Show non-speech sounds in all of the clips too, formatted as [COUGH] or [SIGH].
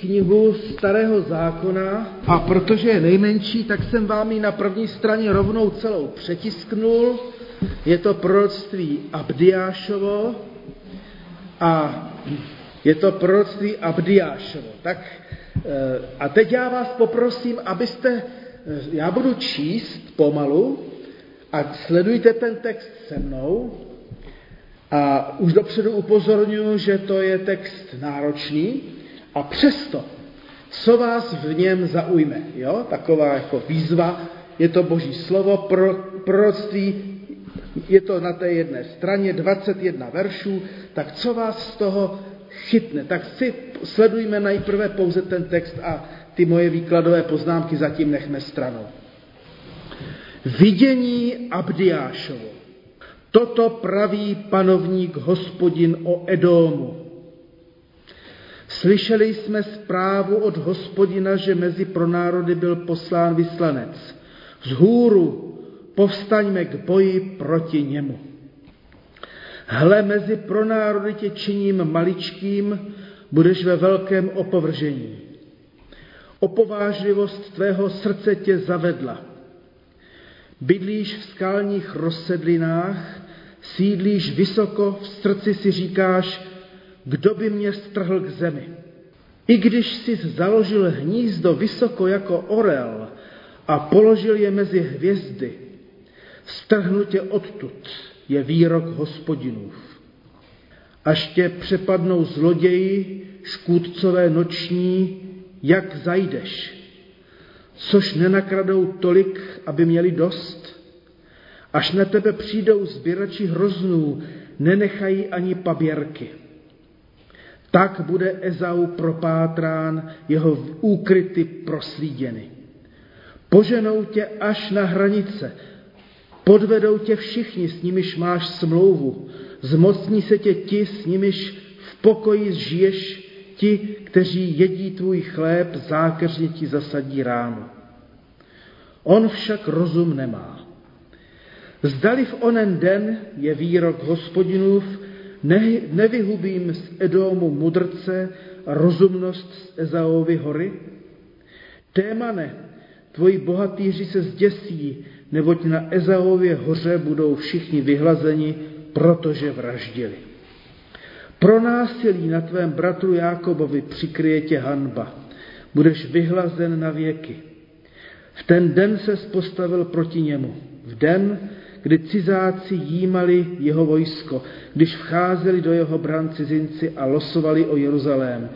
knihu Starého zákona a protože je nejmenší, tak jsem vám ji na první straně rovnou celou přetisknul. Je to proroctví Abdiášovo a je to proroctví Abdiášovo. Tak eh, a teď já vás poprosím, abyste, eh, já budu číst pomalu a sledujte ten text se mnou. A už dopředu upozorňuji, že to je text náročný a přesto, co vás v něm zaujme, jo? taková jako výzva, je to boží slovo, pro, proroctví, je to na té jedné straně 21 veršů, tak co vás z toho chytne? Tak si sledujme nejprve pouze ten text a ty moje výkladové poznámky zatím nechme stranou. Vidění Abdiášovo. Toto praví panovník hospodin o Edómu. Slyšeli jsme zprávu od hospodina, že mezi pronárody byl poslán vyslanec. Z hůru povstaňme k boji proti němu. Hle, mezi pronárody tě činím maličkým, budeš ve velkém opovržení. Opovážlivost tvého srdce tě zavedla. Bydlíš v skalních rozsedlinách, sídlíš vysoko, v srdci si říkáš, kdo by mě strhl k zemi. I když jsi založil hnízdo vysoko jako orel a položil je mezi hvězdy, strhnu tě odtud, je výrok hospodinův. Až tě přepadnou zloději, škůdcové noční, jak zajdeš, což nenakradou tolik, aby měli dost. Až na tebe přijdou sběrači hroznů, nenechají ani paběrky. Tak bude Ezau propátrán, jeho úkryty proslíděny. Poženou tě až na hranice, podvedou tě všichni, s nimiž máš smlouvu, zmocní se tě ti, s nimiž v pokoji žiješ, ti, kteří jedí tvůj chléb, zákeřně ti zasadí ráno. On však rozum nemá. Zdali v onen den je výrok hospodinův, ne, nevyhubím z Edomu mudrce a rozumnost z Ezaovy hory? Témane, tvoji bohatýři se zděsí, neboť na Ezaově hoře budou všichni vyhlazeni, protože vraždili. Pro násilí na tvém bratru Jákobovi přikryje tě hanba. Budeš vyhlazen na věky. V ten den se postavil proti němu. V den, kdy cizáci jímali jeho vojsko, když vcházeli do jeho bran cizinci a losovali o Jeruzalém.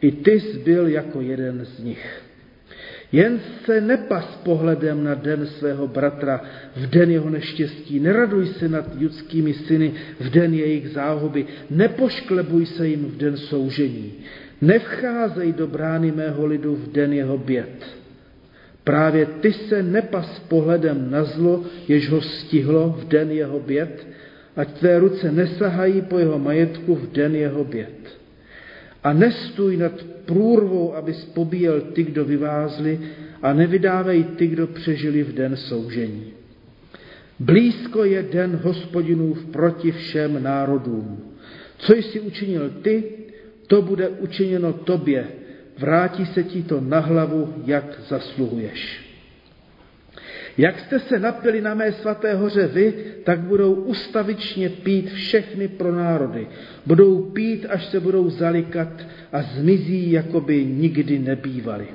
I ty byl jako jeden z nich. Jen se nepas pohledem na den svého bratra v den jeho neštěstí. Neraduj se nad judskými syny v den jejich záhuby. Nepošklebuj se jim v den soužení. Nevcházej do brány mého lidu v den jeho běd. Právě ty se nepas pohledem na zlo, jež ho stihlo v den jeho běd, ať tvé ruce nesahají po jeho majetku v den jeho běd. A nestůj nad průrvou, abys pobíjel ty, kdo vyvázli, a nevydávej ty, kdo přežili v den soužení. Blízko je den hospodinův proti všem národům. Co jsi učinil ty, to bude učiněno tobě, vrátí se ti to na hlavu, jak zasluhuješ. Jak jste se napili na mé svaté hoře vy, tak budou ustavičně pít všechny pro národy. Budou pít, až se budou zalikat a zmizí, jako by nikdy nebývali.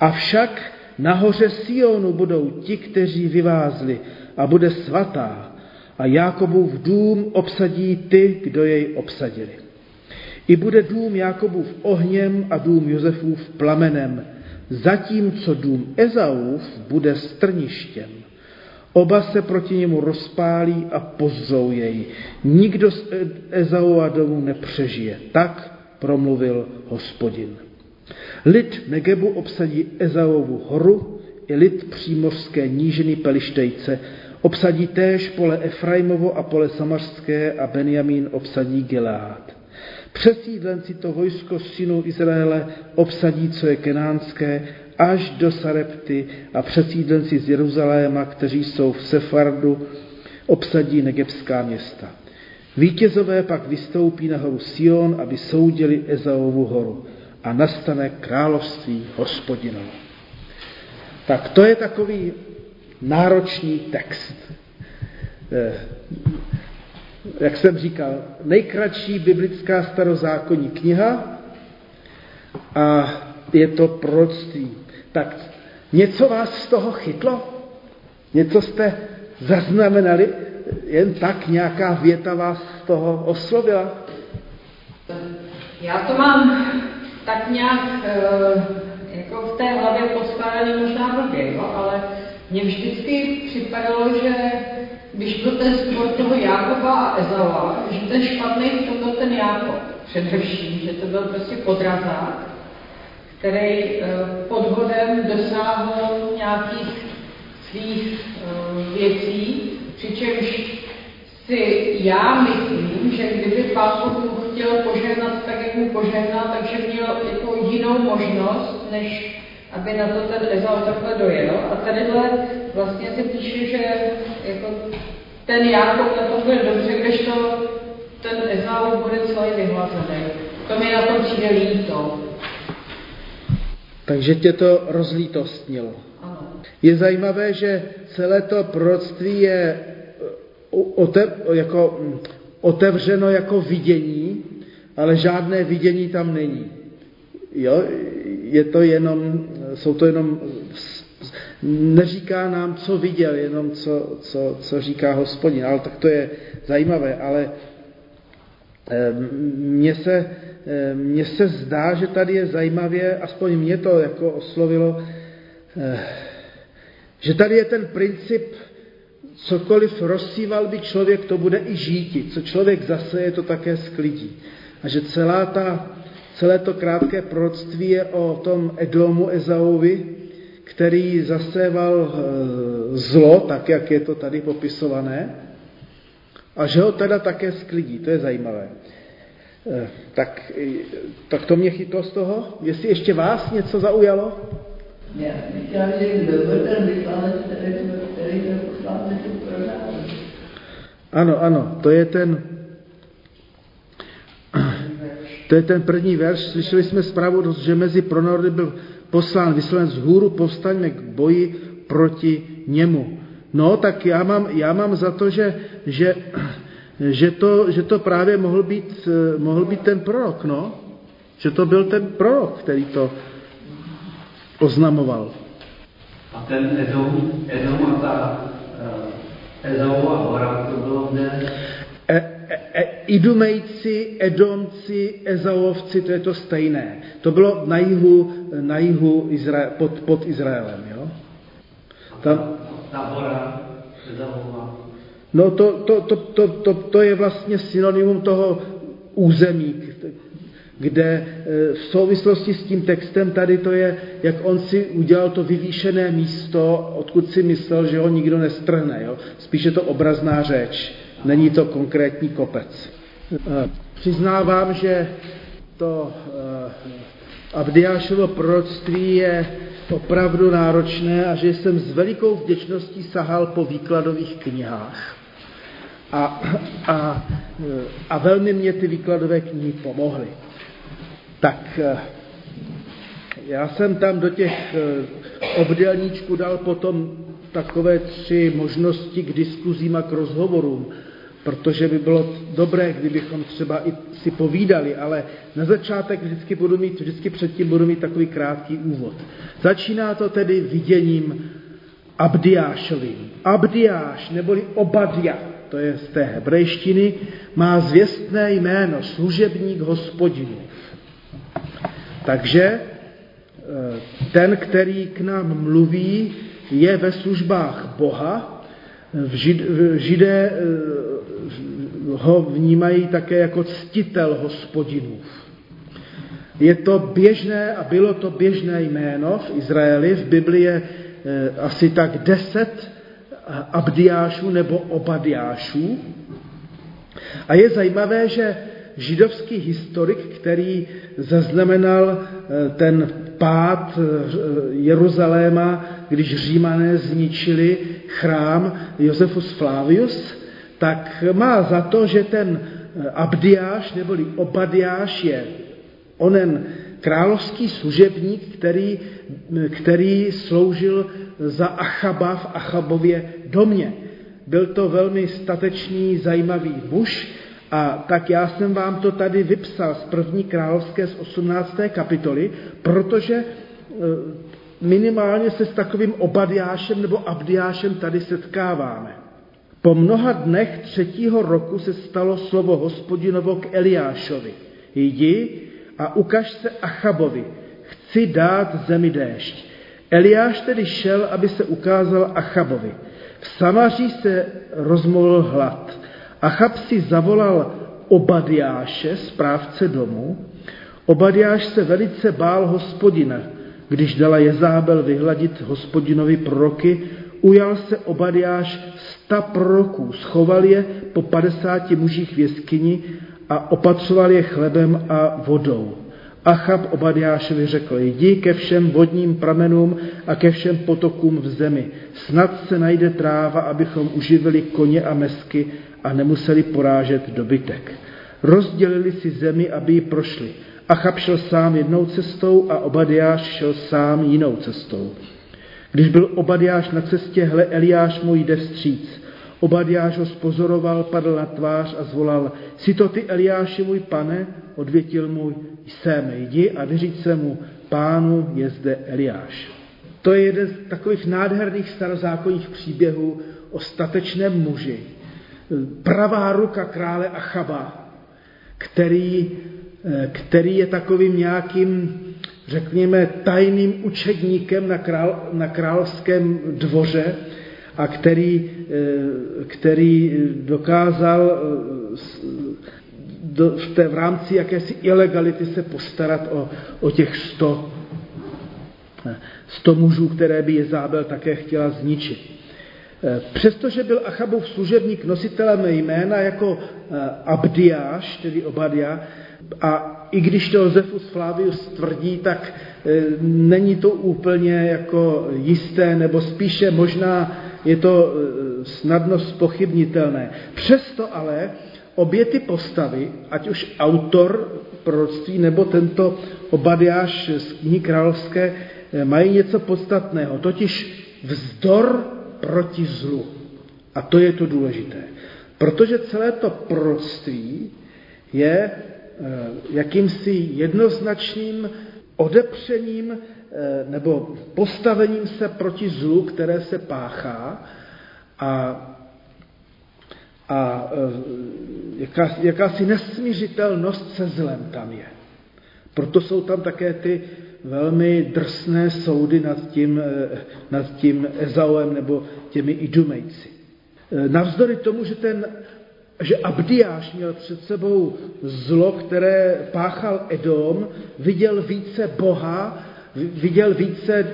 Avšak na hoře Sionu budou ti, kteří vyvázli a bude svatá a Jákobův dům obsadí ty, kdo jej obsadili. I bude dům Jákobův ohněm a dům Josefův plamenem, zatímco dům Ezaův bude strništěm. Oba se proti němu rozpálí a pozřou jej. Nikdo z Ezaua domu nepřežije. Tak promluvil hospodin. Lid Negebu obsadí Ezauovu horu, i lid přímořské nížiny Pelištejce, obsadí též pole Efraimovo a pole Samařské a Benjamín obsadí Gilead. Přesídlenci to vojsko synů Izraele obsadí, co je kenánské, až do Sarepty a přesídlenci z Jeruzaléma, kteří jsou v Sefardu, obsadí negebská města. Vítězové pak vystoupí na horu Sion, aby soudili Ezaovu horu. a nastane království hospodinovo. Tak to je takový náročný text. Jak jsem říkal, nejkratší biblická starozákonní kniha a je to proroctví. Tak něco vás z toho chytlo? Něco jste zaznamenali? Jen tak nějaká věta vás z toho oslovila? Já to mám tak nějak eh, jako v té hlavě poskládaný možná blbě, ale mně vždycky připadalo, že když byl ten spor toho Jákoba a Ezava, že ten špatný v tom byl ten Jákob především, že to byl prostě podrazák, který eh, podvodem dosáhl nějakých svých eh, věcí, přičemž si já myslím, že kdyby Pán chtěl požehnat tak, jak mu požehnal, takže měl jako jinou možnost, než aby na to ten Ezau takhle dojel. A tadyhle vlastně se píše, že jako ten Jákob na tom bude dobře, když to ten Ezau bude celý vyhlazený. To mi na tom přijde líto. Takže tě to rozlítostnilo. Je zajímavé, že celé to proroctví je otev, jako, mm, otevřeno jako vidění, ale žádné vidění tam není. Jo? Je to jenom, jsou to jenom, neříká nám, co viděl, jenom co, co, co říká hospodin, ale tak to je zajímavé, ale eh, mně se, eh, mně se zdá, že tady je zajímavě, aspoň mě to jako oslovilo, eh, že tady je ten princip, cokoliv rozsíval by člověk, to bude i žíti. Co člověk zaseje, to také sklidí. A že celá ta, celé to krátké proroctví je o tom Edomu Ezauvi, který zaséval e, zlo, tak jak je to tady popisované, a že ho teda také sklidí. To je zajímavé. E, tak, tak to mě chytlo z toho. Jestli ještě vás něco zaujalo? Já říkám, že kdo byl ten vyslanec, který byl poslán Ano, ano, to je ten, to je ten první verš. Slyšeli jsme zprávu, že mezi pronárody byl poslán vyslanec z hůru, povstaňme k boji proti němu. No, tak já mám, já mám za to, že, že, že, to, že to právě mohl být, mohl být ten prorok, no. Že to byl ten prorok, který to, oznamoval. A ten Edom, Edom a ta uh, Ezaova hora, to bylo kde? E, Idumejci, Edomci, Ezaovci, to je to stejné. To bylo na jihu, na jihu Izrael, pod, pod Izraelem. Jo? Tam, ta hora Ezaova. No to, to, to, to, to, to je vlastně synonymum toho území, kde e, v souvislosti s tím textem tady to je, jak on si udělal to vyvýšené místo, odkud si myslel, že ho nikdo nestrhne. Jo? Spíše to obrazná řeč, není to konkrétní kopec. E, přiznávám, že to e, Abdiášovo proroctví je opravdu náročné a že jsem s velikou vděčností sahal po výkladových knihách. A, a, a velmi mě ty výkladové knihy pomohly. Tak eh, já jsem tam do těch eh, obdelníčků dal potom takové tři možnosti k diskuzím a k rozhovorům, protože by bylo dobré, kdybychom třeba i si povídali, ale na začátek vždycky budu mít, vždycky předtím budu mít takový krátký úvod. Začíná to tedy viděním Abdiášovým. Abdiáš, neboli Obadia, to je z té hebrejštiny, má zvěstné jméno, služebník hospodinu. Takže eh, ten, který k nám mluví, je ve službách Boha. V žid, židé eh, ho vnímají také jako ctitel hospodinů. Je to běžné a bylo to běžné jméno v Izraeli. V Biblii je eh, asi tak deset abdiášů nebo obadiášů. A je zajímavé, že židovský historik, který zaznamenal eh, ten pád eh, Jeruzaléma, když římané zničili chrám Josefus Flavius, tak má za to, že ten eh, Abdiáš neboli Obadiáš je onen královský služebník, který, který sloužil za Achaba v Achabově domě. Byl to velmi statečný, zajímavý muž a tak já jsem vám to tady vypsal z první královské z 18. kapitoly, protože e, minimálně se s takovým Obadiášem nebo Abdiášem tady setkáváme. Po mnoha dnech třetího roku se stalo slovo hospodinovo k Eliášovi. Jdi a ukaž se Achabovi, chci dát zemi déšť. Eliáš tedy šel, aby se ukázal Achabovi. V Samaří se rozmolil hlad. Achab si zavolal Obadiáše, správce domu. Obadiáš se velice bál hospodina. Když dala Jezábel vyhladit hospodinovi proroky, ujal se Obadiáš sta proroků, schoval je po padesáti mužích v jeskyni a opatřoval je chlebem a vodou. Achab Obadiášovi řekl, jdi ke všem vodním pramenům a ke všem potokům v zemi. Snad se najde tráva, abychom uživili koně a mesky a nemuseli porážet dobytek. Rozdělili si zemi, aby ji prošli. Achab šel sám jednou cestou a Obadiáš šel sám jinou cestou. Když byl Obadiáš na cestě, hle, Eliáš mu jde vstříc. Obadiáš ho spozoroval, padl na tvář a zvolal, si to ty Eliáši můj pane? Odvětil mu, jsem, jdi a vyříď se mu, pánu je zde Eliáš. To je jeden z takových nádherných starozákonních příběhů o statečném muži. Pravá ruka krále Achaba, který, který je takovým nějakým, řekněme, tajným učedníkem na, král, na královském dvoře, a který, eh, který dokázal eh, v, té, v rámci jakési ilegality se postarat o, o těch sto, sto mužů, které by Jezábel také chtěla zničit. Eh, přestože byl Achabův služebník nositelem jména jako Abdiáš, tedy Obadia, a i když to Josefus Flavius tvrdí, tak není to úplně jako jisté, nebo spíše možná je to eh, snadno spochybnitelné. Přesto ale obě ty postavy, ať už autor proroctví nebo tento Obadiáš z knihy královské, eh, mají něco podstatného, totiž vzdor proti zlu. A to je to důležité. Protože celé to proroctví je jakýmsi jednoznačným odepřením Eh, nebo postavením se proti zlu, které se páchá a, a eh, jaká, jakási nesmířitelnost se zlem tam je. Proto jsou tam také ty velmi drsné soudy nad tím, eh, nad tím Ezauem nebo těmi Idumejci. Navzdory tomu, že ten že Abdiáš měl před sebou zlo, které páchal Edom, viděl více Boha viděl více eh,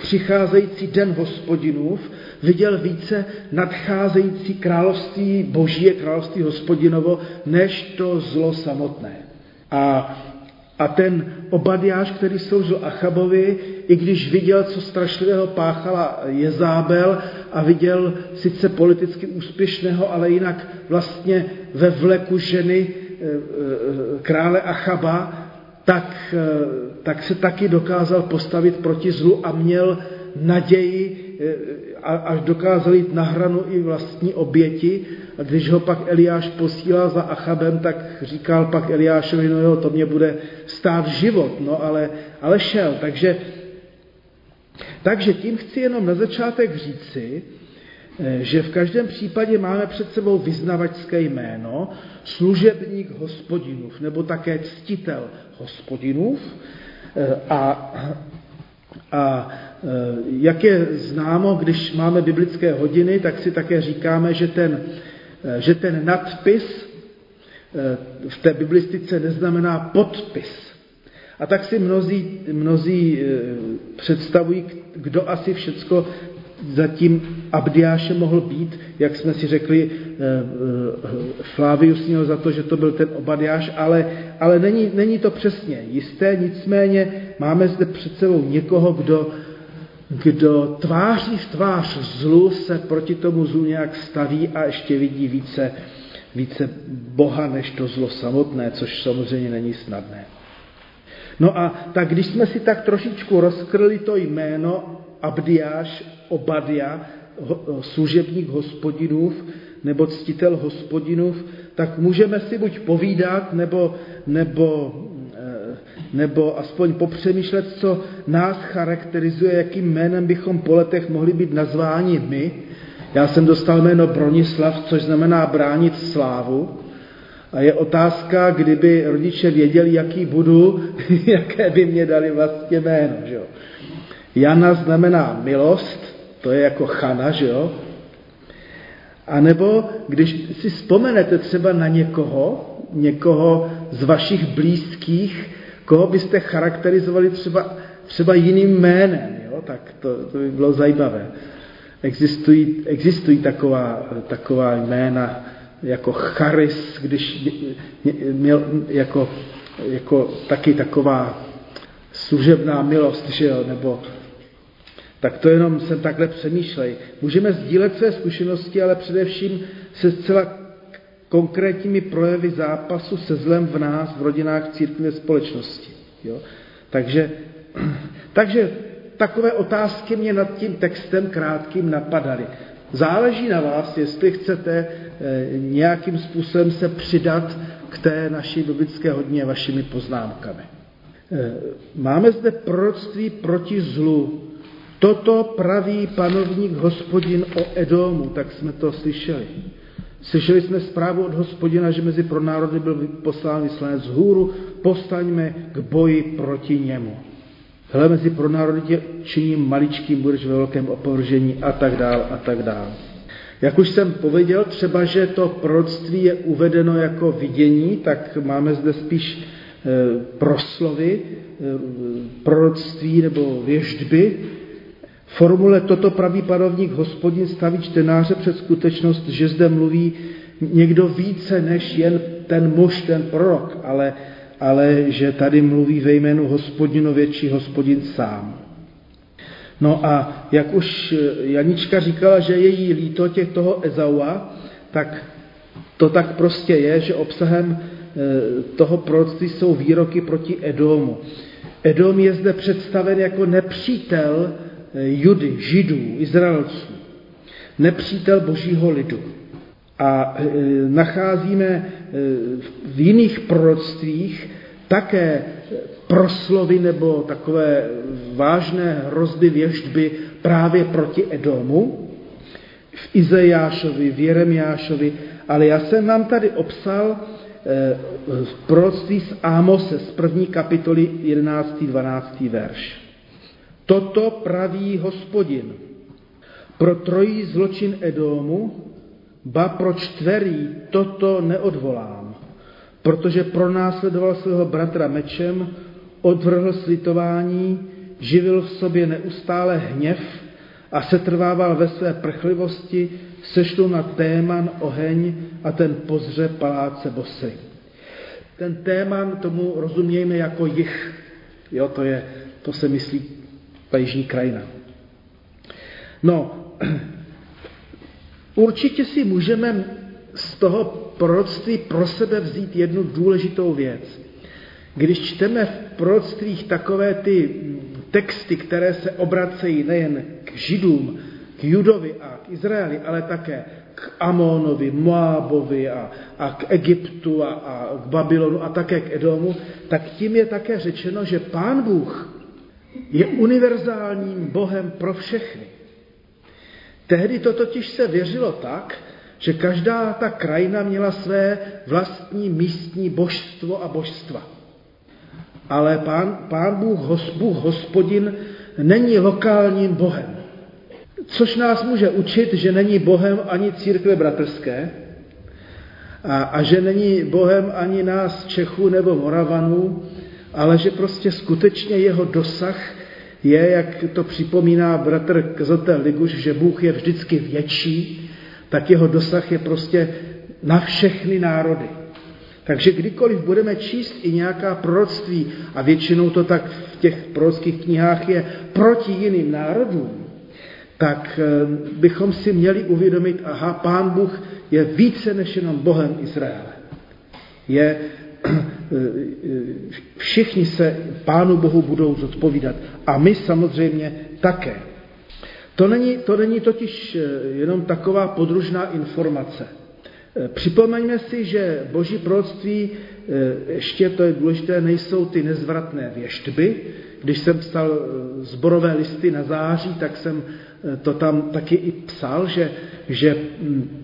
přicházející den hospodinův, viděl více nadcházející království boží, království hospodinovo, než to zlo samotné. A, a ten Obadiáš, který sloužil Achabovi, i když viděl, co strašlivého páchala Jezábel a viděl sice politicky úspěšného, ale jinak vlastně ve vleku ženy eh, eh, krále Achaba, tak, eh, tak se taky dokázal postavit proti zlu a měl naději, eh, až dokázal jít na hranu i vlastní oběti. A když ho pak Eliáš posílal za Achabem, tak říkal pak Eliášovi, no jo, to mě bude stát život, no ale, ale šel. Takže, takže tím chci jenom na začátek říci, Eh, že v každém případě máme před sebou vyznavačské jméno, služebník hospodinův, nebo také ctitel hospodinův. Eh, a, a eh, jak je známo, když máme biblické hodiny, tak si také říkáme, že ten, že ten nadpis v té biblistice neznamená podpis. A tak si mnozí, mnozí představují, kdo asi všecko zatím Abdiáše mohl být, jak jsme si řekli, eh, eh, Flavius měl za to, že to byl ten Obadiáš, ale, ale není, není to přesně jisté, nicméně máme zde před sebou někoho, kdo, kdo tváří v tvář zlu se proti tomu zlu nějak staví a ještě vidí více, více Boha než to zlo samotné, což samozřejmě není snadné. No a tak když jsme si tak trošičku rozkryli to jméno Abdiáš, Obadia, služebník hospodinův, nebo ctitel hospodinův, tak můžeme si buď povídat, nebo, nebo, eh, nebo aspoň popřemýšlet, co nás charakterizuje, jakým jménem bychom po letech mohli být nazváni my. Já jsem dostal jméno Bronislav, což znamená bránit slávu. A je otázka, kdyby rodiče věděli, jaký budu, [LAUGHS] jaké by mě dali vlastně jméno. Že jo? Jana znamená milost, to je jako chana, že jo? A nebo když si vzpomenete třeba na někoho, někoho z vašich blízkých, koho byste charakterizovali třeba, třeba jiným jménem, jo? tak to, to by bylo zajímavé. Existují, existují taková, taková jména jako charis, když měl jako, jako taky taková služebná milost, že jo? nebo tak to jenom jsem takhle přemýšlej. Můžeme sdílet své zkušenosti, ale především se zcela konkrétními projevy zápasu se zlem v nás, v rodinách, v církvi, ve společnosti. Jo? Takže, [CLEARS THROAT] takže takové otázky mě nad tím textem krátkým napadaly. Záleží na vás, jestli chcete eh, nějakým způsobem se přidat k té naší biblické hodně vašimi poznámkami. Eh, máme zde proroctví proti zlu, Toto praví panovník hospodin o Edomu, tak jsme to slyšeli. Slyšeli jsme zprávu od hospodina, že mezi pro národy byl poslán vyslanec z hůru, postaňme k boji proti němu. Hle, mezi pro národy tě činím maličkým, budeš ve velkém opovržení a tak dál a tak dál. Jak už jsem pověděl, třeba, že to proroctví je uvedeno jako vidění, tak máme zde spíš e, proslovy, e, proroctví nebo věždby, formule toto pravý panovník hospodin staví čtenáře před skutečnost, že zde mluví někdo více než jen ten muž, ten prorok, ale, ale že tady mluví ve jménu hospodinu větší hospodin sám. No a jak už Janička říkala, že je jí líto těch toho Ezaua, tak to tak prostě je, že obsahem e, toho proroctví jsou výroky proti Edomu. Edom je zde představen jako nepřítel Judy, Židů, Izraelců, nepřítel božího lidu. A eh, nacházíme eh, v jiných proroctvích také proslovy nebo takové vážné hrozby věždby právě proti Edomu, v Izajášovi, v Jeremiášovi, ale já jsem vám tady obsal v proroctví z Ámose z první kapitoly 11. 12. verš. Toto praví hospodin. Pro trojí zločin Edómu, ba pro čtverý toto neodvolám, protože pronásledoval svého bratra mečem, odvrhl slitování, živil v sobě neustále hněv a setrvával ve své prchlivosti, sešlu na téman oheň a ten pozře paláce bosy. Ten téman tomu rozumějme jako jich. Jo, to, je, to se myslí ta jižní krajina. No, [CLEARS THROAT] určitě si můžeme z toho proroctví pro sebe vzít jednu důležitou věc. Když čteme v proroctvích takové ty texty, které se obracejí nejen k Židům, k Judovi a k Izraeli, ale také k Amonovi, Moábovi a, a k Egyptu a, a k Babylonu a také k Edomu, tak tím je také řečeno, že Pán Bůh je univerzálním Bohem pro všechny. Tehdy to totiž se věřilo tak, že každá ta krajina měla své vlastní místní božstvo a božstva. Ale pán, pán Bůh, hos, Bůh hospodin není lokálním Bohem. Což nás může učit, že není Bohem ani církve bratrské a, a že není Bohem ani nás Čechů nebo Moravanů, ale že prostě skutečně jeho dosah je, jak to připomíná bratr Kazatel Liguš, že Bůh je vždycky větší, tak jeho dosah je prostě na všechny národy. Takže kdykoliv budeme číst i nějaká proroctví, a většinou to tak v těch prorockých knihách je proti jiným národům, tak eh, bychom si měli uvědomit, aha, pán Bůh je více než jenom Bohem Izraele. Je [CLEARS THROAT] všichni se Pánu Bohu budou zodpovídat. A my samozřejmě také. To není, to není totiž jenom taková podružná informace. Připomeňme si, že boží proroctví, ještě to je důležité, nejsou ty nezvratné věštby. Když jsem psal zborové listy na září, tak jsem to tam taky i psal, že, že mm,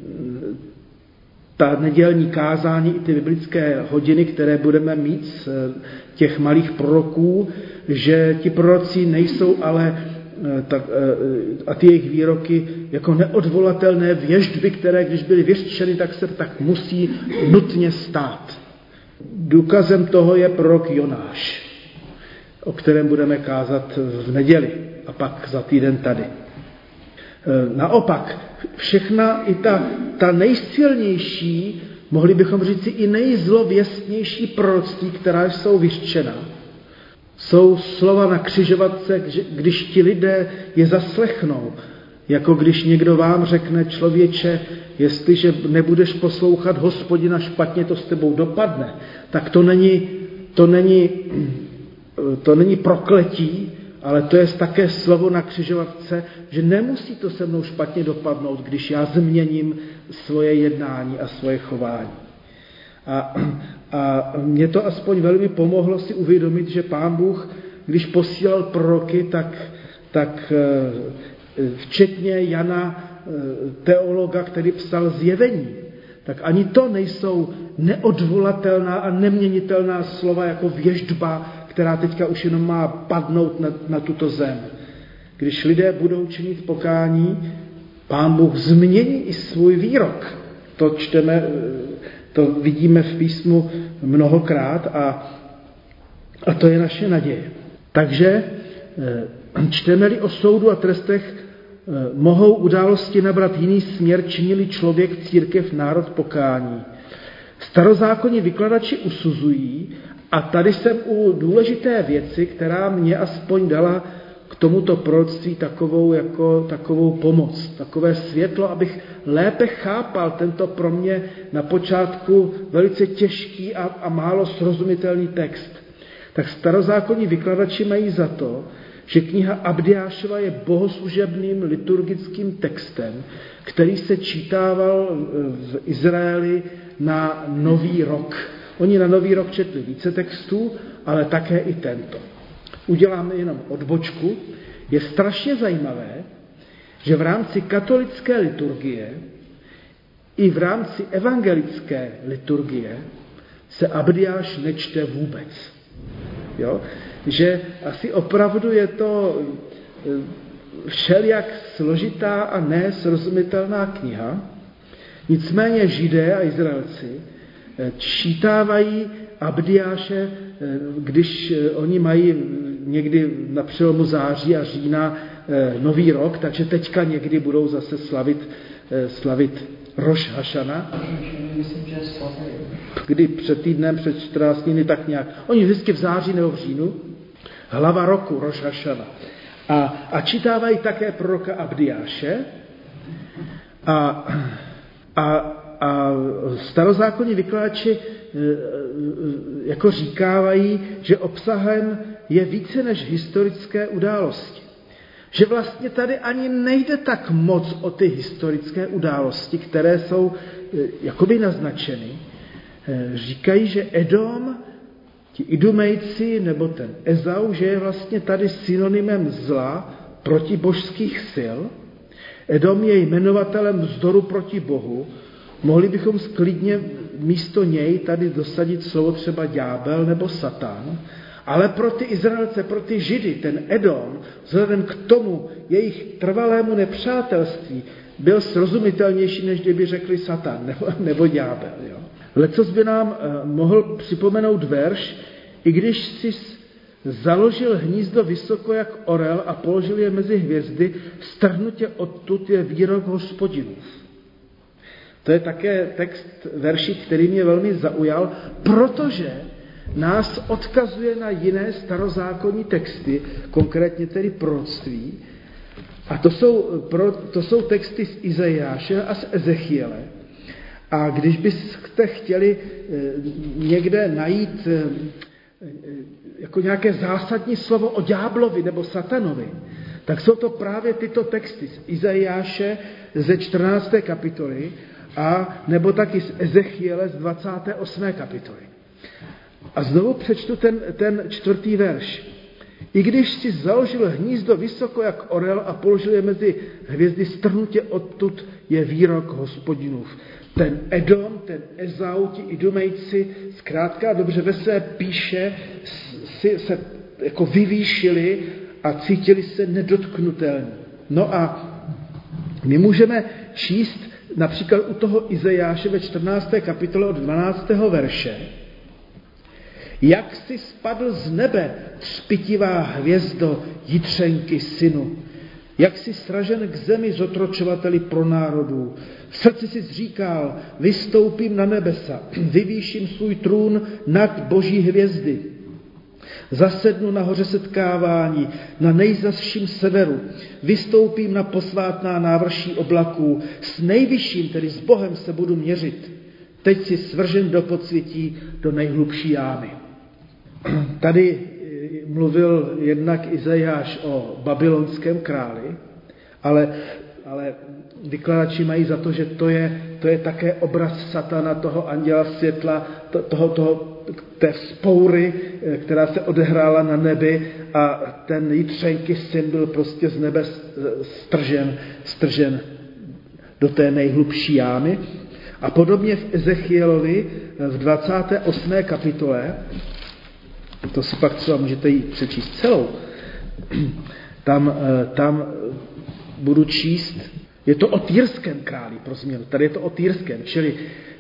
ta nedělní kázání i ty biblické hodiny, které budeme mít z těch malých proroků, že ti proroci nejsou ale eh, eh, a ty jejich výroky jako neodvolatelné věždby, které když byly vyřčeny, tak se tak musí nutně stát. Důkazem toho je prorok Jonáš, o kterém budeme kázat v neděli a pak za týden tady. Eh, naopak, všechna i ta, ta nejsilnější, mohli bychom říci i nejzlověstnější proroctví, která jsou vyřčena, jsou slova na křižovatce, když ti lidé je zaslechnou, jako když někdo vám řekne, člověče, jestliže nebudeš poslouchat hospodina špatně, to s tebou dopadne, tak to není, to není, to není prokletí, ale to je také slovo na křižovatce, že nemusí to se mnou špatně dopadnout, když já změním svoje jednání a svoje chování. A, a mě to aspoň velmi pomohlo si uvědomit, že Pán Bůh, když posílal proroky, tak, tak eh, včetně Jana, eh, teologa, který psal zjevení, tak ani to nejsou neodvolatelná a neměnitelná slova jako věždba, která teďka už jenom má padnout na, na tuto zem. Když lidé budou činit pokání, pán Bůh změní i svůj výrok. To čteme, to vidíme v písmu mnohokrát a, a to je naše naděje. Takže eh, čteme-li o soudu a trestech, eh, mohou události nabrat jiný směr, činili člověk, církev, národ pokání. Starozákonní vykladači usuzují, a tady jsem u důležité věci, která mě aspoň dala k tomuto proroctví takovou, jako, takovou pomoc, takové světlo, abych lépe chápal tento pro mě na počátku velice těžký a, a málo srozumitelný text. Tak starozákonní vykladači mají za to, že kniha Abdiášova je bohoslužebným liturgickým textem, který se čítával v Izraeli na Nový rok. Oni na Nový rok četli více textů, ale také i tento. Uděláme jenom odbočku. Je strašně zajímavé, že v rámci katolické liturgie i v rámci evangelické liturgie se Abdiáš nečte vůbec. Jo? Že asi opravdu je to eh, všelijak složitá a nesrozumitelná kniha, nicméně Židé a Izraelci čítávají Abdiáše, eh, když eh, oni mají někdy na přelomu září a října eh, nový rok, takže teďka někdy budou zase slavit, slavit Roš Hašana. Kdy před týdnem, před 14 dny, tak nějak. Oni vždycky v září nebo v říjnu. Hlava roku, Roš Hašana. A, a čítávají také proroka Abdiáše. A, a a starozákonní vykladači e, e, jako říkávají, že obsahem je více než historické události. Že vlastně tady ani nejde tak moc o ty historické události, které jsou e, jakoby naznačeny. Říkají, že Edom, ti Idumejci nebo ten Ezau, že je vlastně tady synonymem zla proti božských sil. Edom je jmenovatelem vzdoru proti Bohu, Mohli bychom sklidně místo něj tady dosadit slovo třeba ďábel nebo satan, ale pro ty Izraelce, pro ty Židy, ten Edom, vzhledem k tomu jejich trvalému nepřátelství, byl srozumitelnější, než kdyby řekli satan nebo, nebo ďábel. Jo. Lecos by nám uh, mohl připomenout verš, i když si založil hnízdo vysoko jak orel a položil je mezi hvězdy, strhnutě odtud je výrok hospodinův. To je také text verši, který mě velmi zaujal, protože nás odkazuje na jiné starozákonní texty, konkrétně tedy proroctví. A to jsou, to jsou texty z Izajáše a z Ezechiele. A když byste chtěli eh, někde najít eh, jako nějaké zásadní slovo o ďáblovi nebo satanovi, tak jsou to právě tyto texty z Izajáše ze 14. kapitoly a nebo taky z Ezechiele z 28. kapitoly. A znovu přečtu ten, ten čtvrtý verš. I když si založil hnízdo vysoko jak orel a položil je mezi hvězdy, strnutě odtud je výrok hospodinův. Ten Edom, ten Ezau, ti Idomejci, zkrátka dobře ve své píše si se jako vyvýšili a cítili se nedotknutelní. No a my můžeme číst například u toho Izajáše ve 14. kapitole od 12. verše, jak si spadl z nebe třpitivá hvězdo jitřenky synu, jak si sražen k zemi zotročovateli pro národů. V srdci si říkal, vystoupím na nebesa, [CLEARS THROAT] vyvýším svůj trůn nad boží hvězdy. Zasednu na hoře setkávání, na nejzasším severu, vystoupím na posvátná návrší oblaků, s nejvyšším, tedy s Bohem se budu měřit. Teď si svržen do podsvětí, do nejhlubší jámy. [CLEARS THROAT] Tady eh, mluvil jednak Izajáš o babylonském králi, ale, ale vykladači mají za to, že to je, to je také obraz satana, toho anděla světla, to, toho, toho, té spoury, eh, která se odehrála na nebi a ten jitřenky syn byl prostě z nebe stržen, stržen do té nejhlubší jámy. A podobně v Ezechielovi eh, v 28. kapitole to si pak třeba můžete ji přečíst celou. [CLEARS THROAT] Tam, eh, tam budu číst, je to o Týrském králi, pro změnu. Tady je to o Týrském, čili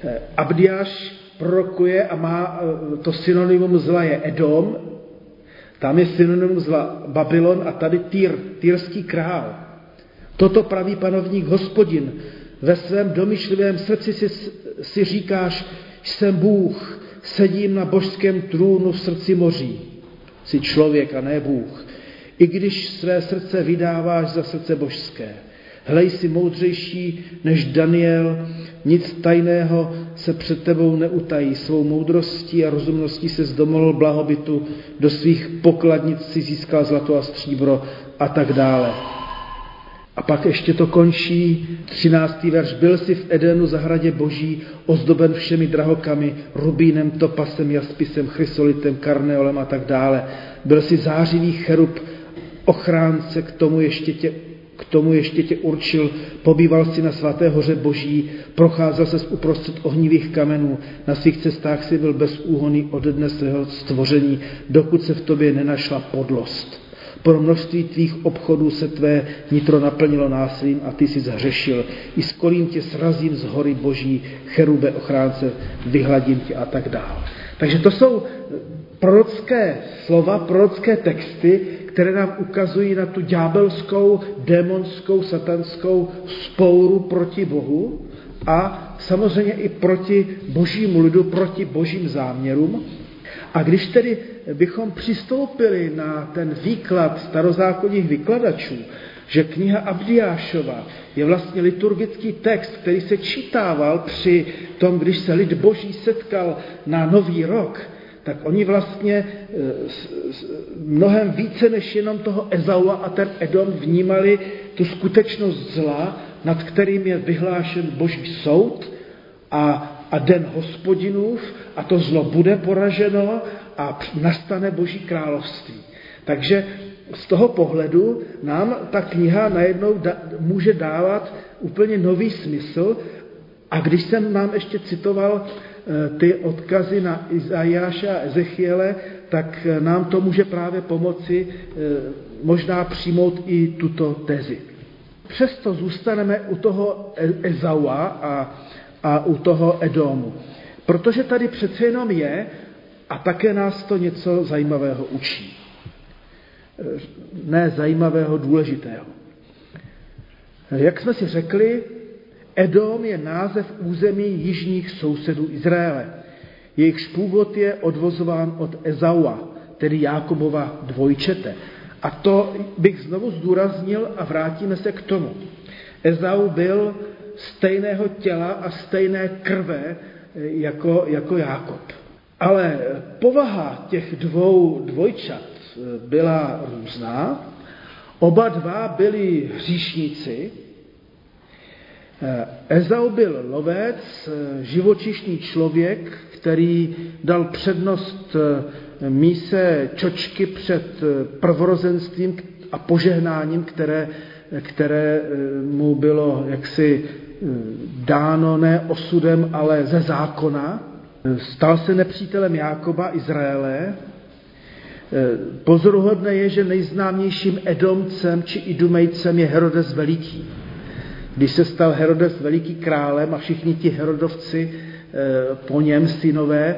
eh, Abdiáš prorokuje a má eh, to synonymum zla je Edom, tam je synonymum zla Babylon a tady Týr, Týrský král. Toto praví panovník hospodin. Ve svém domyšlivém srdci si, si říkáš, jsem Bůh, sedím na božském trůnu v srdci moří. Jsi člověk a ne Bůh. I když své srdce vydáváš za srdce božské. Hlej si moudřejší než Daniel, nic tajného se před tebou neutají. Svou moudrostí a rozumností se zdomohl blahobytu, do svých pokladnic si získal zlato a stříbro a tak dále. A pak ještě to končí, 13. verš. Byl si v Edenu zahradě boží, ozdoben všemi drahokami, rubínem, topasem, jaspisem, chrysolitem, karneolem a tak dále. Byl si zářivý cherub, ochránce, k tomu ještě tě k tomu ještě tě určil, pobýval si na svaté hoře boží, procházel se uprostřed ohnivých kamenů, na svých cestách si byl bezúhonný ode dne svého stvoření, dokud se v tobě nenašla podlost. Pro množství tvých obchodů se tvé nitro naplnilo násilím a ty jsi zhřešil. I s kolím tě srazím z hory boží, cherube ochránce, vyhladím tě a tak dále. Takže to jsou prorocké slova, prorocké texty, které nám ukazují na tu ďábelskou, démonskou, satanskou spouru proti Bohu a samozřejmě i proti božímu lidu, proti božím záměrům. A když tedy bychom přistoupili na ten výklad starozákonních vykladačů, že kniha Abdiášova je vlastně liturgický text, který se čítával při tom, když se lid boží setkal na nový rok, tak oni vlastně e, mnohem více než jenom toho Ezaua a ten Edom vnímali tu skutečnost zla, nad kterým je vyhlášen boží soud a a den hospodinův a to zlo bude poraženo a nastane Boží království. Takže z toho pohledu nám ta kniha najednou da, může dávat úplně nový smysl a když jsem vám ještě citoval ty odkazy na Izajáše a Ezechiele, tak e, nám to může právě pomoci e, možná přijmout i tuto tezi. Přesto zůstaneme u toho Ezaua a a u toho Edomu. Protože tady přece jenom je a také nás to něco zajímavého učí. Ne zajímavého, důležitého. Jak jsme si řekli, Edom je název území jižních sousedů Izraele. Jejichž původ je odvozován od Ezaua, tedy Jákobova dvojčete. A to bych znovu zdůraznil a vrátíme se k tomu. Ezau byl stejného těla a stejné krve eh, jako, jako Jákob. Ale povaha těch dvou dvojčat eh, byla různá. Oba dva byli hříšníci. Ezau byl lovec, živočišný člověk, který dal přednost míse čočky před prvorozenstvím a požehnáním, které, které mu bylo jaksi dáno ne osudem, ale ze zákona. Stal se nepřítelem Jákoba, Izraele. Pozoruhodné je, že nejznámějším Edomcem či Idumejcem je Herodes Veliký. Když se stal Herodes Veliký králem a všichni ti Herodovci eh, po něm synové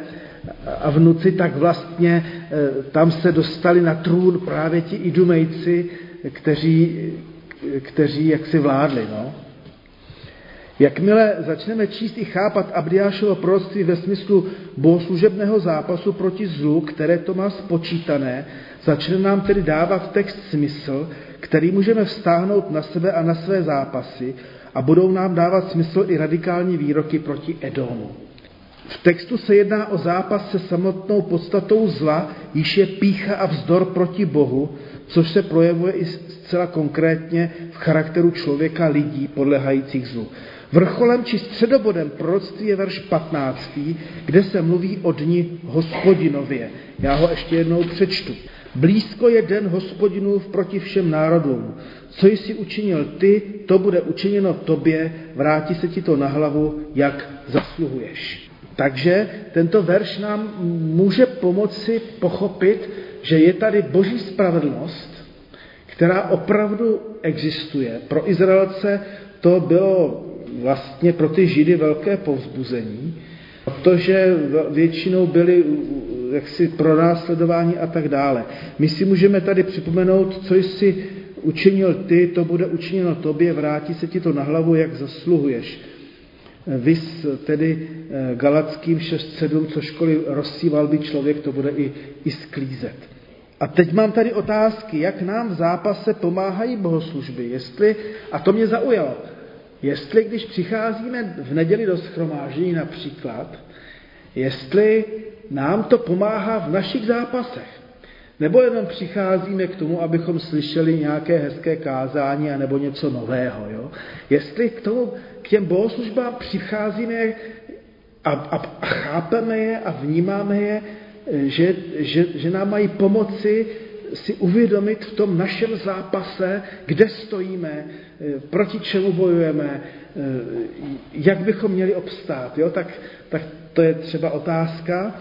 a vnuci, tak vlastně eh, tam se dostali na trůn právě ti Idumejci, kteří, kteří jaksi vládli. No. Jakmile začneme číst i chápat Abdiášovo proroctví ve smyslu bohoslužebného zápasu proti zlu, které to má spočítané, začne nám tedy dávat text smysl, který můžeme vztáhnout na sebe a na své zápasy a budou nám dávat smysl i radikální výroky proti Edomu. V textu se jedná o zápas se samotnou podstatou zla, již je pícha a vzdor proti Bohu, což se projevuje i zcela konkrétně v charakteru člověka lidí podlehajících zlu. Vrcholem či středobodem proroctví je verš 15, kde se mluví o dni hospodinově. Já ho ještě jednou přečtu. Blízko je den hospodinův proti všem národům. Co jsi učinil ty, to bude učiněno tobě, vrátí se ti to na hlavu, jak zasluhuješ. Takže tento verš nám může pomoci pochopit, že je tady boží spravedlnost, která opravdu existuje. Pro Izraelce to bylo vlastně pro ty Židy velké povzbuzení, protože většinou byli jaksi pronásledování a tak dále. My si můžeme tady připomenout, co jsi učinil ty, to bude učiněno tobě, vrátí se ti to na hlavu, jak zasluhuješ. Vys tedy eh, Galackým 6.7, co školy rozsíval by člověk, to bude i, i sklízet. A teď mám tady otázky, jak nám v zápase pomáhají bohoslužby. Jestli, a to mě zaujalo, jestli když přicházíme v neděli do schromáždění například, jestli nám to pomáhá v našich zápasech. Nebo jenom přicházíme k tomu, abychom slyšeli nějaké hezké kázání nebo něco nového. Jo? Jestli k, tomu, k těm bohoslužbám přicházíme a, a, a chápeme je a vnímáme je, že, že, že nám mají pomoci si uvědomit v tom našem zápase, kde stojíme, proti čemu bojujeme, jak bychom měli obstát. Jo? Tak, tak to je třeba otázka.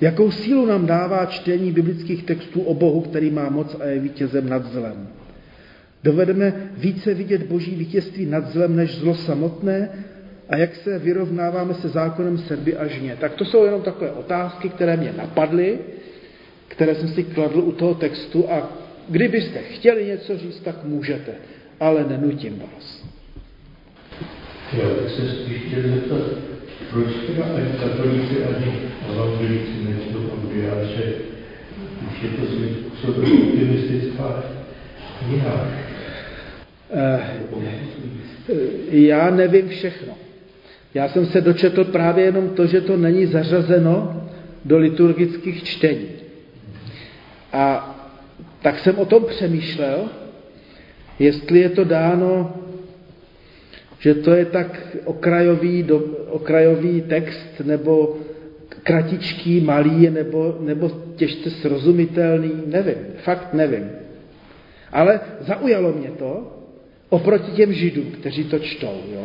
Jakou sílu nám dává čtení biblických textů o Bohu, který má moc a je vítězem nad zlem? Dovedeme více vidět boží vítězství nad zlem než zlo samotné a jak se vyrovnáváme se zákonem sedby a žně. Tak to jsou jenom takové otázky, které mě napadly, které jsem si kladl u toho textu a kdybyste chtěli něco říct, tak můžete, ale nenutím vás. Já bych se spíš chtěl zeptat, proč teda ani katolíci, ani evangelíci nečtou Andriáše, když je to svým způsobem optimistická kniha? Eh, já nevím všechno. Já jsem se dočetl právě jenom to, že to není zařazeno do liturgických čtení. A tak jsem o tom přemýšlel, jestli je to dáno že to je tak okrajový, do, okrajový text, nebo kratičký, malý, nebo, nebo těžce srozumitelný, nevím, fakt nevím. Ale zaujalo mě to oproti těm židům, kteří to čtou. Jo?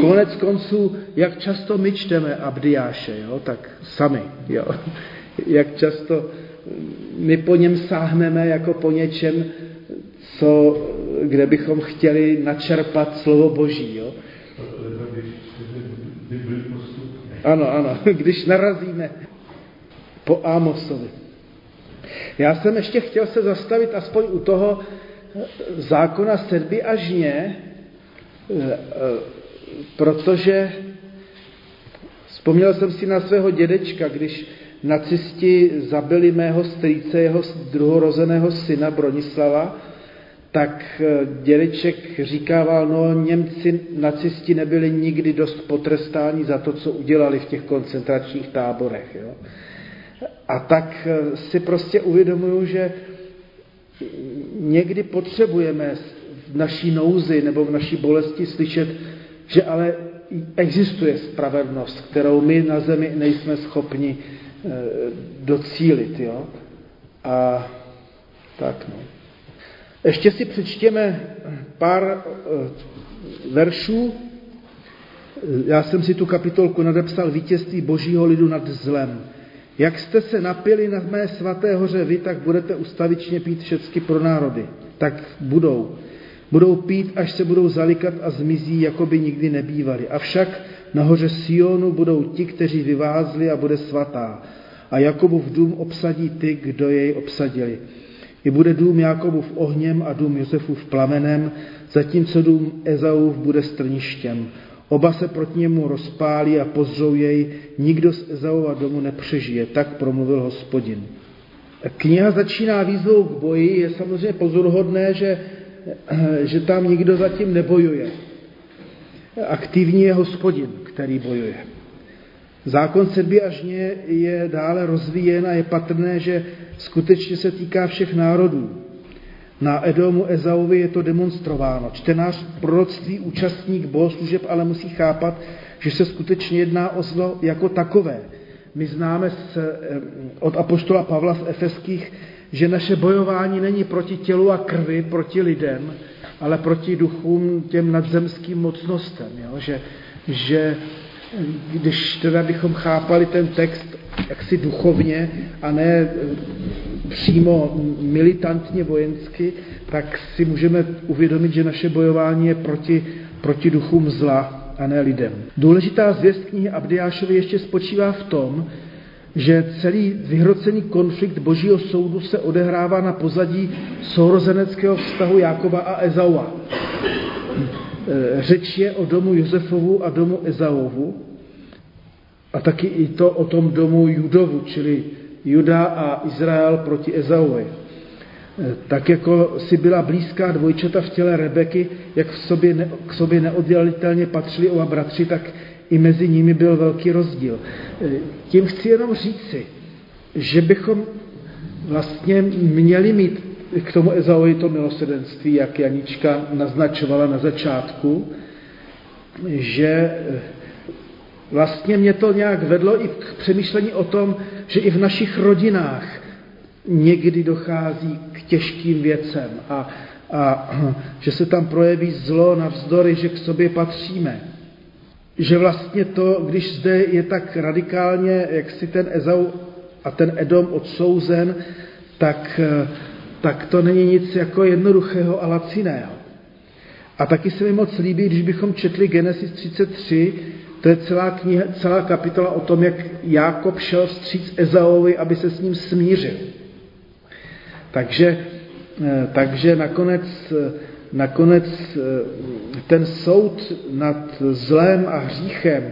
Konec konců, jak často my čteme Abdiáše, jo? tak sami. Jo? Jak často my po něm sáhneme jako po něčem, co, kde bychom chtěli načerpat slovo Boží. Jo? Ano, ano, [LAUGHS] když narazíme po Ámosovi. Já jsem ještě chtěl se zastavit aspoň u toho zákona sedby a žně, protože vzpomněl jsem si na svého dědečka, když nacisti zabili mého strýce, jeho druhorozeného syna Bronislava, tak eh, dědeček říkával, no Němci, nacisti nebyli nikdy dost potrestáni za to, co udělali v těch koncentračních táborech. Jo? A tak eh, si prostě uvědomuju, že někdy potřebujeme v naší nouzi nebo v naší bolesti slyšet, že ale existuje spravedlnost, kterou my na zemi nejsme schopni docílit. Jo? A tak no. Ještě si přečtěme pár e, veršů. Já jsem si tu kapitolku nadepsal vítězství božího lidu nad zlem. Jak jste se napili na mé svaté hoře vy, tak budete ustavičně pít všecky pro národy. Tak budou. Budou pít, až se budou zalikat a zmizí, jako by nikdy nebývali. Avšak nahoře Sionu budou ti, kteří vyvázli a bude svatá. A Jakobův dům obsadí ty, kdo jej obsadili. I bude dům Jakobův ohněm a dům Josefův plamenem, zatímco dům Ezaův bude strništěm. Oba se proti němu rozpálí a pozřou jej, nikdo z Ezaova domu nepřežije. Tak promluvil hospodin. Kniha začíná výzvou k boji. Je samozřejmě pozoruhodné, že [CLEARS THROAT] že tam nikdo zatím nebojuje. Aktivní je hospodin, který bojuje. Zákon sedby a žně je dále rozvíjen a je patrné, že skutečně se týká všech národů. Na Edomu Ezauvi je to demonstrováno. Čtenář proroctví, účastník bohoslužeb ale musí chápat, že se skutečně jedná o zlo jako takové. My známe z, eh, od apoštola Pavla z Efeských že naše bojování není proti tělu a krvi, proti lidem, ale proti duchům, těm nadzemským mocnostem. Jo? Že, že když teda bychom chápali ten text jaksi duchovně a ne e, přímo militantně vojensky, tak si můžeme uvědomit, že naše bojování je proti, proti duchům zla a ne lidem. Důležitá zvěst knihy Abdiášovi ještě spočívá v tom, že celý vyhrocený konflikt božího soudu se odehrává na pozadí sourozeneckého vztahu Jákoba a Ezaua. Řeč je o domu Josefovu a domu Ezauovu a taky i to o tom domu Judovu, čili Juda a Izrael proti Ezauovi. Tak jako si byla blízká dvojčata v těle Rebeky, jak v sobě, k sobě neoddělitelně patřili oba bratři, tak i mezi nimi byl velký rozdíl. E, tím chci jenom říci, že bychom vlastně měli mít k tomu Ezaovi to milosedenství, jak Janička naznačovala na začátku, že e, vlastně mě to nějak vedlo i k přemýšlení o tom, že i v našich rodinách někdy dochází k těžkým věcem a, a že se tam projeví zlo navzdory, že k sobě patříme že vlastně to, když zde je tak radikálně, jak si ten Ezau a ten Edom odsouzen, tak, tak to není nic jako jednoduchého a laciného. A taky se mi moc líbí, když bychom četli Genesis 33, to je celá, kniha, celá kapitola o tom, jak Jákob šel vstříc Ezaovi, aby se s ním smířil. Takže, takže nakonec nakonec eh, ten soud nad zlem a hříchem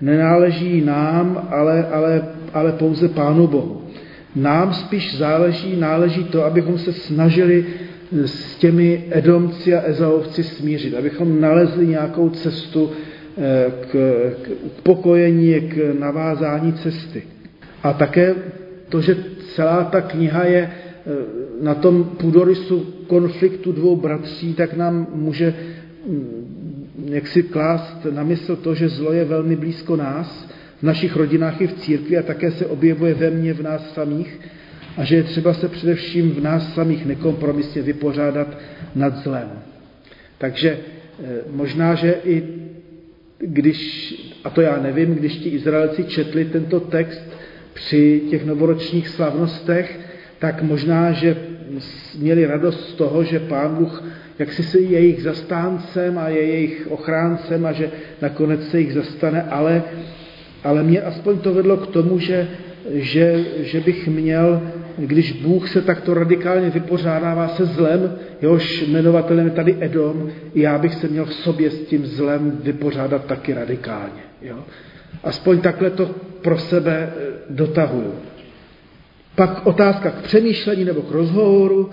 nenáleží nám, ale, ale, ale pouze Pánu Bohu. Nám spíš záleží, náleží to, abychom se snažili s těmi Edomci a Ezaovci smířit, abychom nalezli nějakou cestu eh, k, k pokojení, k navázání cesty. A také to, že celá ta kniha je na tom půdorysu konfliktu dvou bratří, tak nám může mm, jak si klást na mysl to, že zlo je velmi blízko nás, v našich rodinách i v církvi a také se objevuje ve mně v nás samých a že je třeba se především v nás samých nekompromisně vypořádat nad zlem. Takže eh, možná, že i když, a to já nevím, když ti Izraelci četli tento text při těch novoročních slavnostech, tak možná, že měli radost z toho, že Pán Bůh jak si se jejich zastáncem a je jejich ochráncem a že nakonec se jich zastane, ale, ale mě aspoň to vedlo k tomu, že, že, že bych měl, když Bůh se takto radikálně vypořádává se zlem, jehož jmenovatelem je tady Edom, já bych se měl v sobě s tím zlem vypořádat taky radikálně. Jo? Aspoň takhle to pro sebe eh, dotahuju. Pak otázka k přemýšlení nebo k rozhovoru.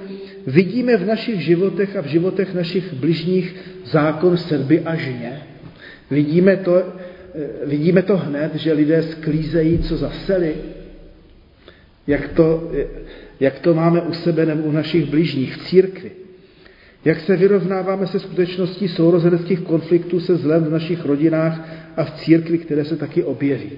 Vidíme v našich životech a v životech našich bližních zákon sedby a žně. Vidíme to, eh, vidíme to hned, že lidé sklízejí, co zaseli. Jak to, jak to máme u sebe nebo u našich bližních v církvi. Jak se vyrovnáváme se skutečností sourozeneckých konfliktů se zlem v našich rodinách a v církvi, které se taky objeví.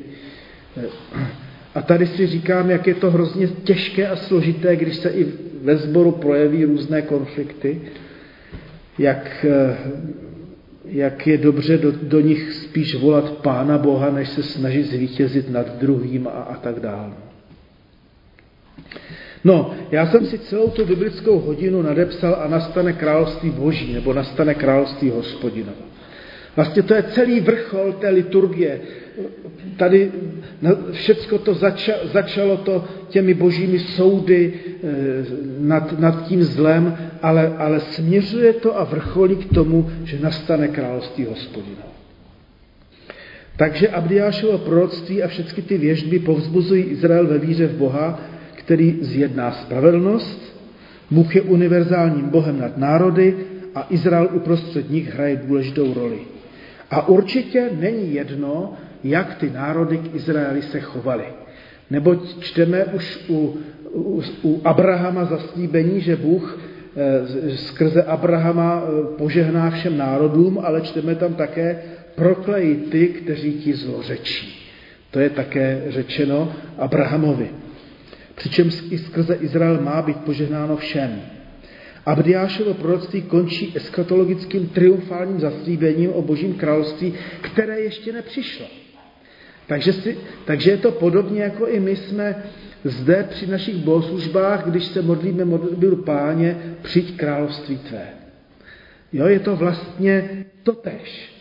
A tady si říkám, jak je to hrozně těžké a složité, když se i ve sboru projeví různé konflikty, jak, jak je dobře do, do nich spíš volat Pána Boha, než se snažit zvítězit nad druhým a, a tak dále. No, já jsem si celou tu biblickou hodinu nadepsal a nastane království boží, nebo nastane království hospodinova. Vlastně to je celý vrchol té liturgie. Tady všecko to zača, začalo to těmi božími soudy eh, nad, nad tím zlem, ale, ale směřuje to a vrcholí k tomu, že nastane království hospodinova. Takže Abdiášovo proroctví a všechny ty věžby povzbuzují Izrael ve víře v Boha který zjedná spravedlnost, Bůh je univerzálním Bohem nad národy a Izrael uprostřed nich hraje důležitou roli. A určitě není jedno, jak ty národy k Izraeli se chovaly. Neboť čteme už u, u, u Abrahama zaslíbení, že Bůh e, skrze Abrahama e, požehná všem národům, ale čteme tam také proklejí ty, kteří ti zlořečí. To je také řečeno Abrahamovi přičemž i skrze Izrael má být požehnáno všem. Abdiášovo proroctví končí eskatologickým triumfálním zaslíbením o božím království, které ještě nepřišlo. Takže, si, takže je to podobně, jako i my jsme zde při našich bohoslužbách, když se modlíme modlitbu páně, přijď království tvé. Jo, je to vlastně totež.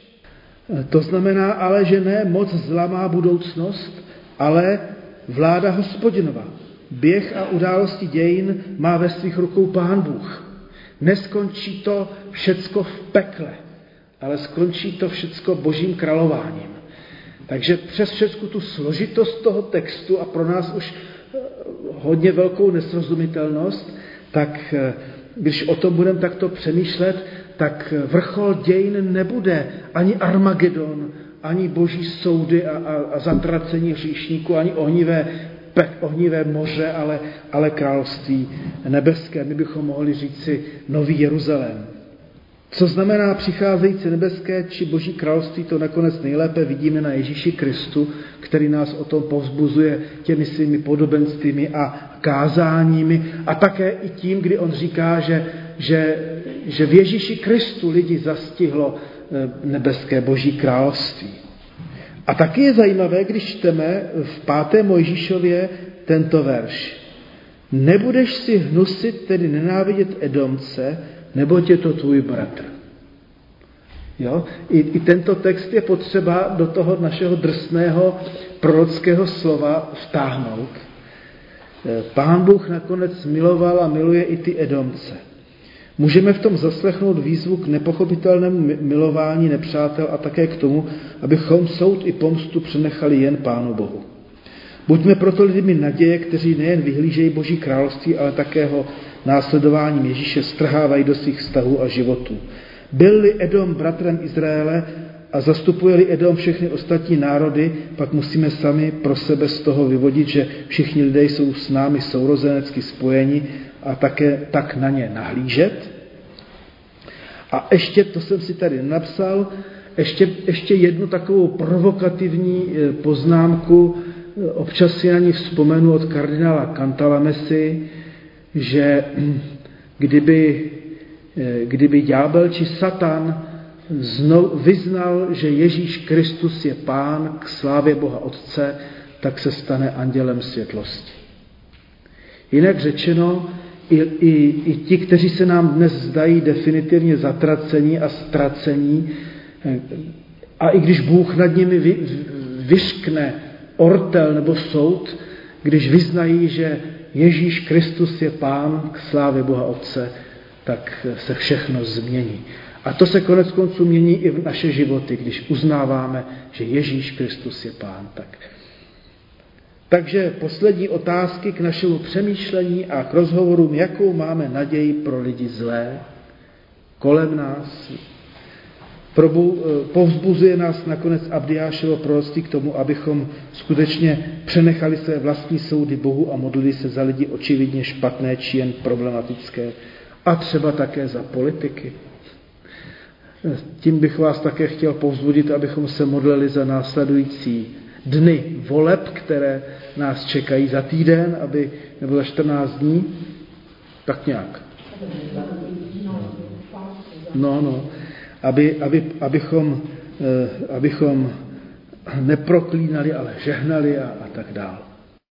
To znamená ale, že ne moc zla má budoucnost, ale vláda hospodinová. Běh a události dějin má ve svých rukou Pán Bůh. Neskončí to všecko v pekle, ale skončí to všecko božím králováním. Takže přes všechnu tu složitost toho textu a pro nás už eh, hodně velkou nesrozumitelnost, tak eh, když o tom budeme takto přemýšlet, tak vrchol dějin nebude ani Armagedon, ani boží soudy a, a, a zatracení hříšníků, ani ohnivé ohnivé moře, ale, ale království nebeské. My bychom mohli říci Nový Jeruzalém. Co znamená přicházející nebeské či boží království, to nakonec nejlépe vidíme na Ježíši Kristu, který nás o tom povzbuzuje těmi svými podobenstvími a kázáními a také i tím, kdy on říká, že, že, že v Ježíši Kristu lidi zastihlo eh, nebeské boží království. A taky je zajímavé, když čteme v 5. Mojžíšově tento verš. Nebudeš si hnusit, tedy nenávidět Edomce, nebo je to tvůj bratr. Jo? I, I tento text je potřeba do toho našeho drsného prorockého slova vtáhnout. Pán Bůh nakonec miloval a miluje i ty Edomce. Můžeme v tom zaslechnout výzvu k nepochopitelnému milování nepřátel a také k tomu, abychom soud i pomstu přenechali jen Pánu Bohu. Buďme proto lidmi naděje, kteří nejen vyhlížejí Boží království, ale také ho následováním Ježíše strhávají do svých vztahů a životů. Byl-li Edom bratrem Izraele a zastupuje-li Edom všechny ostatní národy, pak musíme sami pro sebe z toho vyvodit, že všichni lidé jsou s námi sourozenecky spojeni a také tak na ně nahlížet. A ještě, to jsem si tady napsal, ještě, ještě jednu takovou provokativní eh, poznámku, občas si na ní vzpomenu od kardinála Cantalamesi, že hm, kdyby, eh, kdyby ďábel či Satan znovu vyznal, že Ježíš Kristus je pán k slávě Boha Otce, tak se stane andělem světlosti. Jinak řečeno, i, i, i ti, kteří se nám dnes zdají definitivně zatracení a ztracení, eh, a i když Bůh nad nimi vy, vyškne ortel nebo soud, když vyznají, že Ježíš Kristus je Pán k slávě Boha Otce, tak se všechno změní. A to se konec konců mění i v naše životy, když uznáváme, že Ježíš Kristus je Pán. Tak Takže poslední otázky k našemu přemýšlení a k rozhovorům, jakou máme naději pro lidi zlé kolem nás. Probu, eh, povzbuzuje nás nakonec Abdiášovo proroctví k tomu, abychom skutečně přenechali své vlastní soudy Bohu a modlili se za lidi očividně špatné či jen problematické a třeba také za politiky. Tím bych vás také chtěl povzbudit, abychom se modlili za následující dny voleb, které nás čekají za týden, aby, nebo za 14 dní, tak nějak. No, no, aby, aby, abychom, eh, abychom neproklínali, ale žehnali a, a tak dále.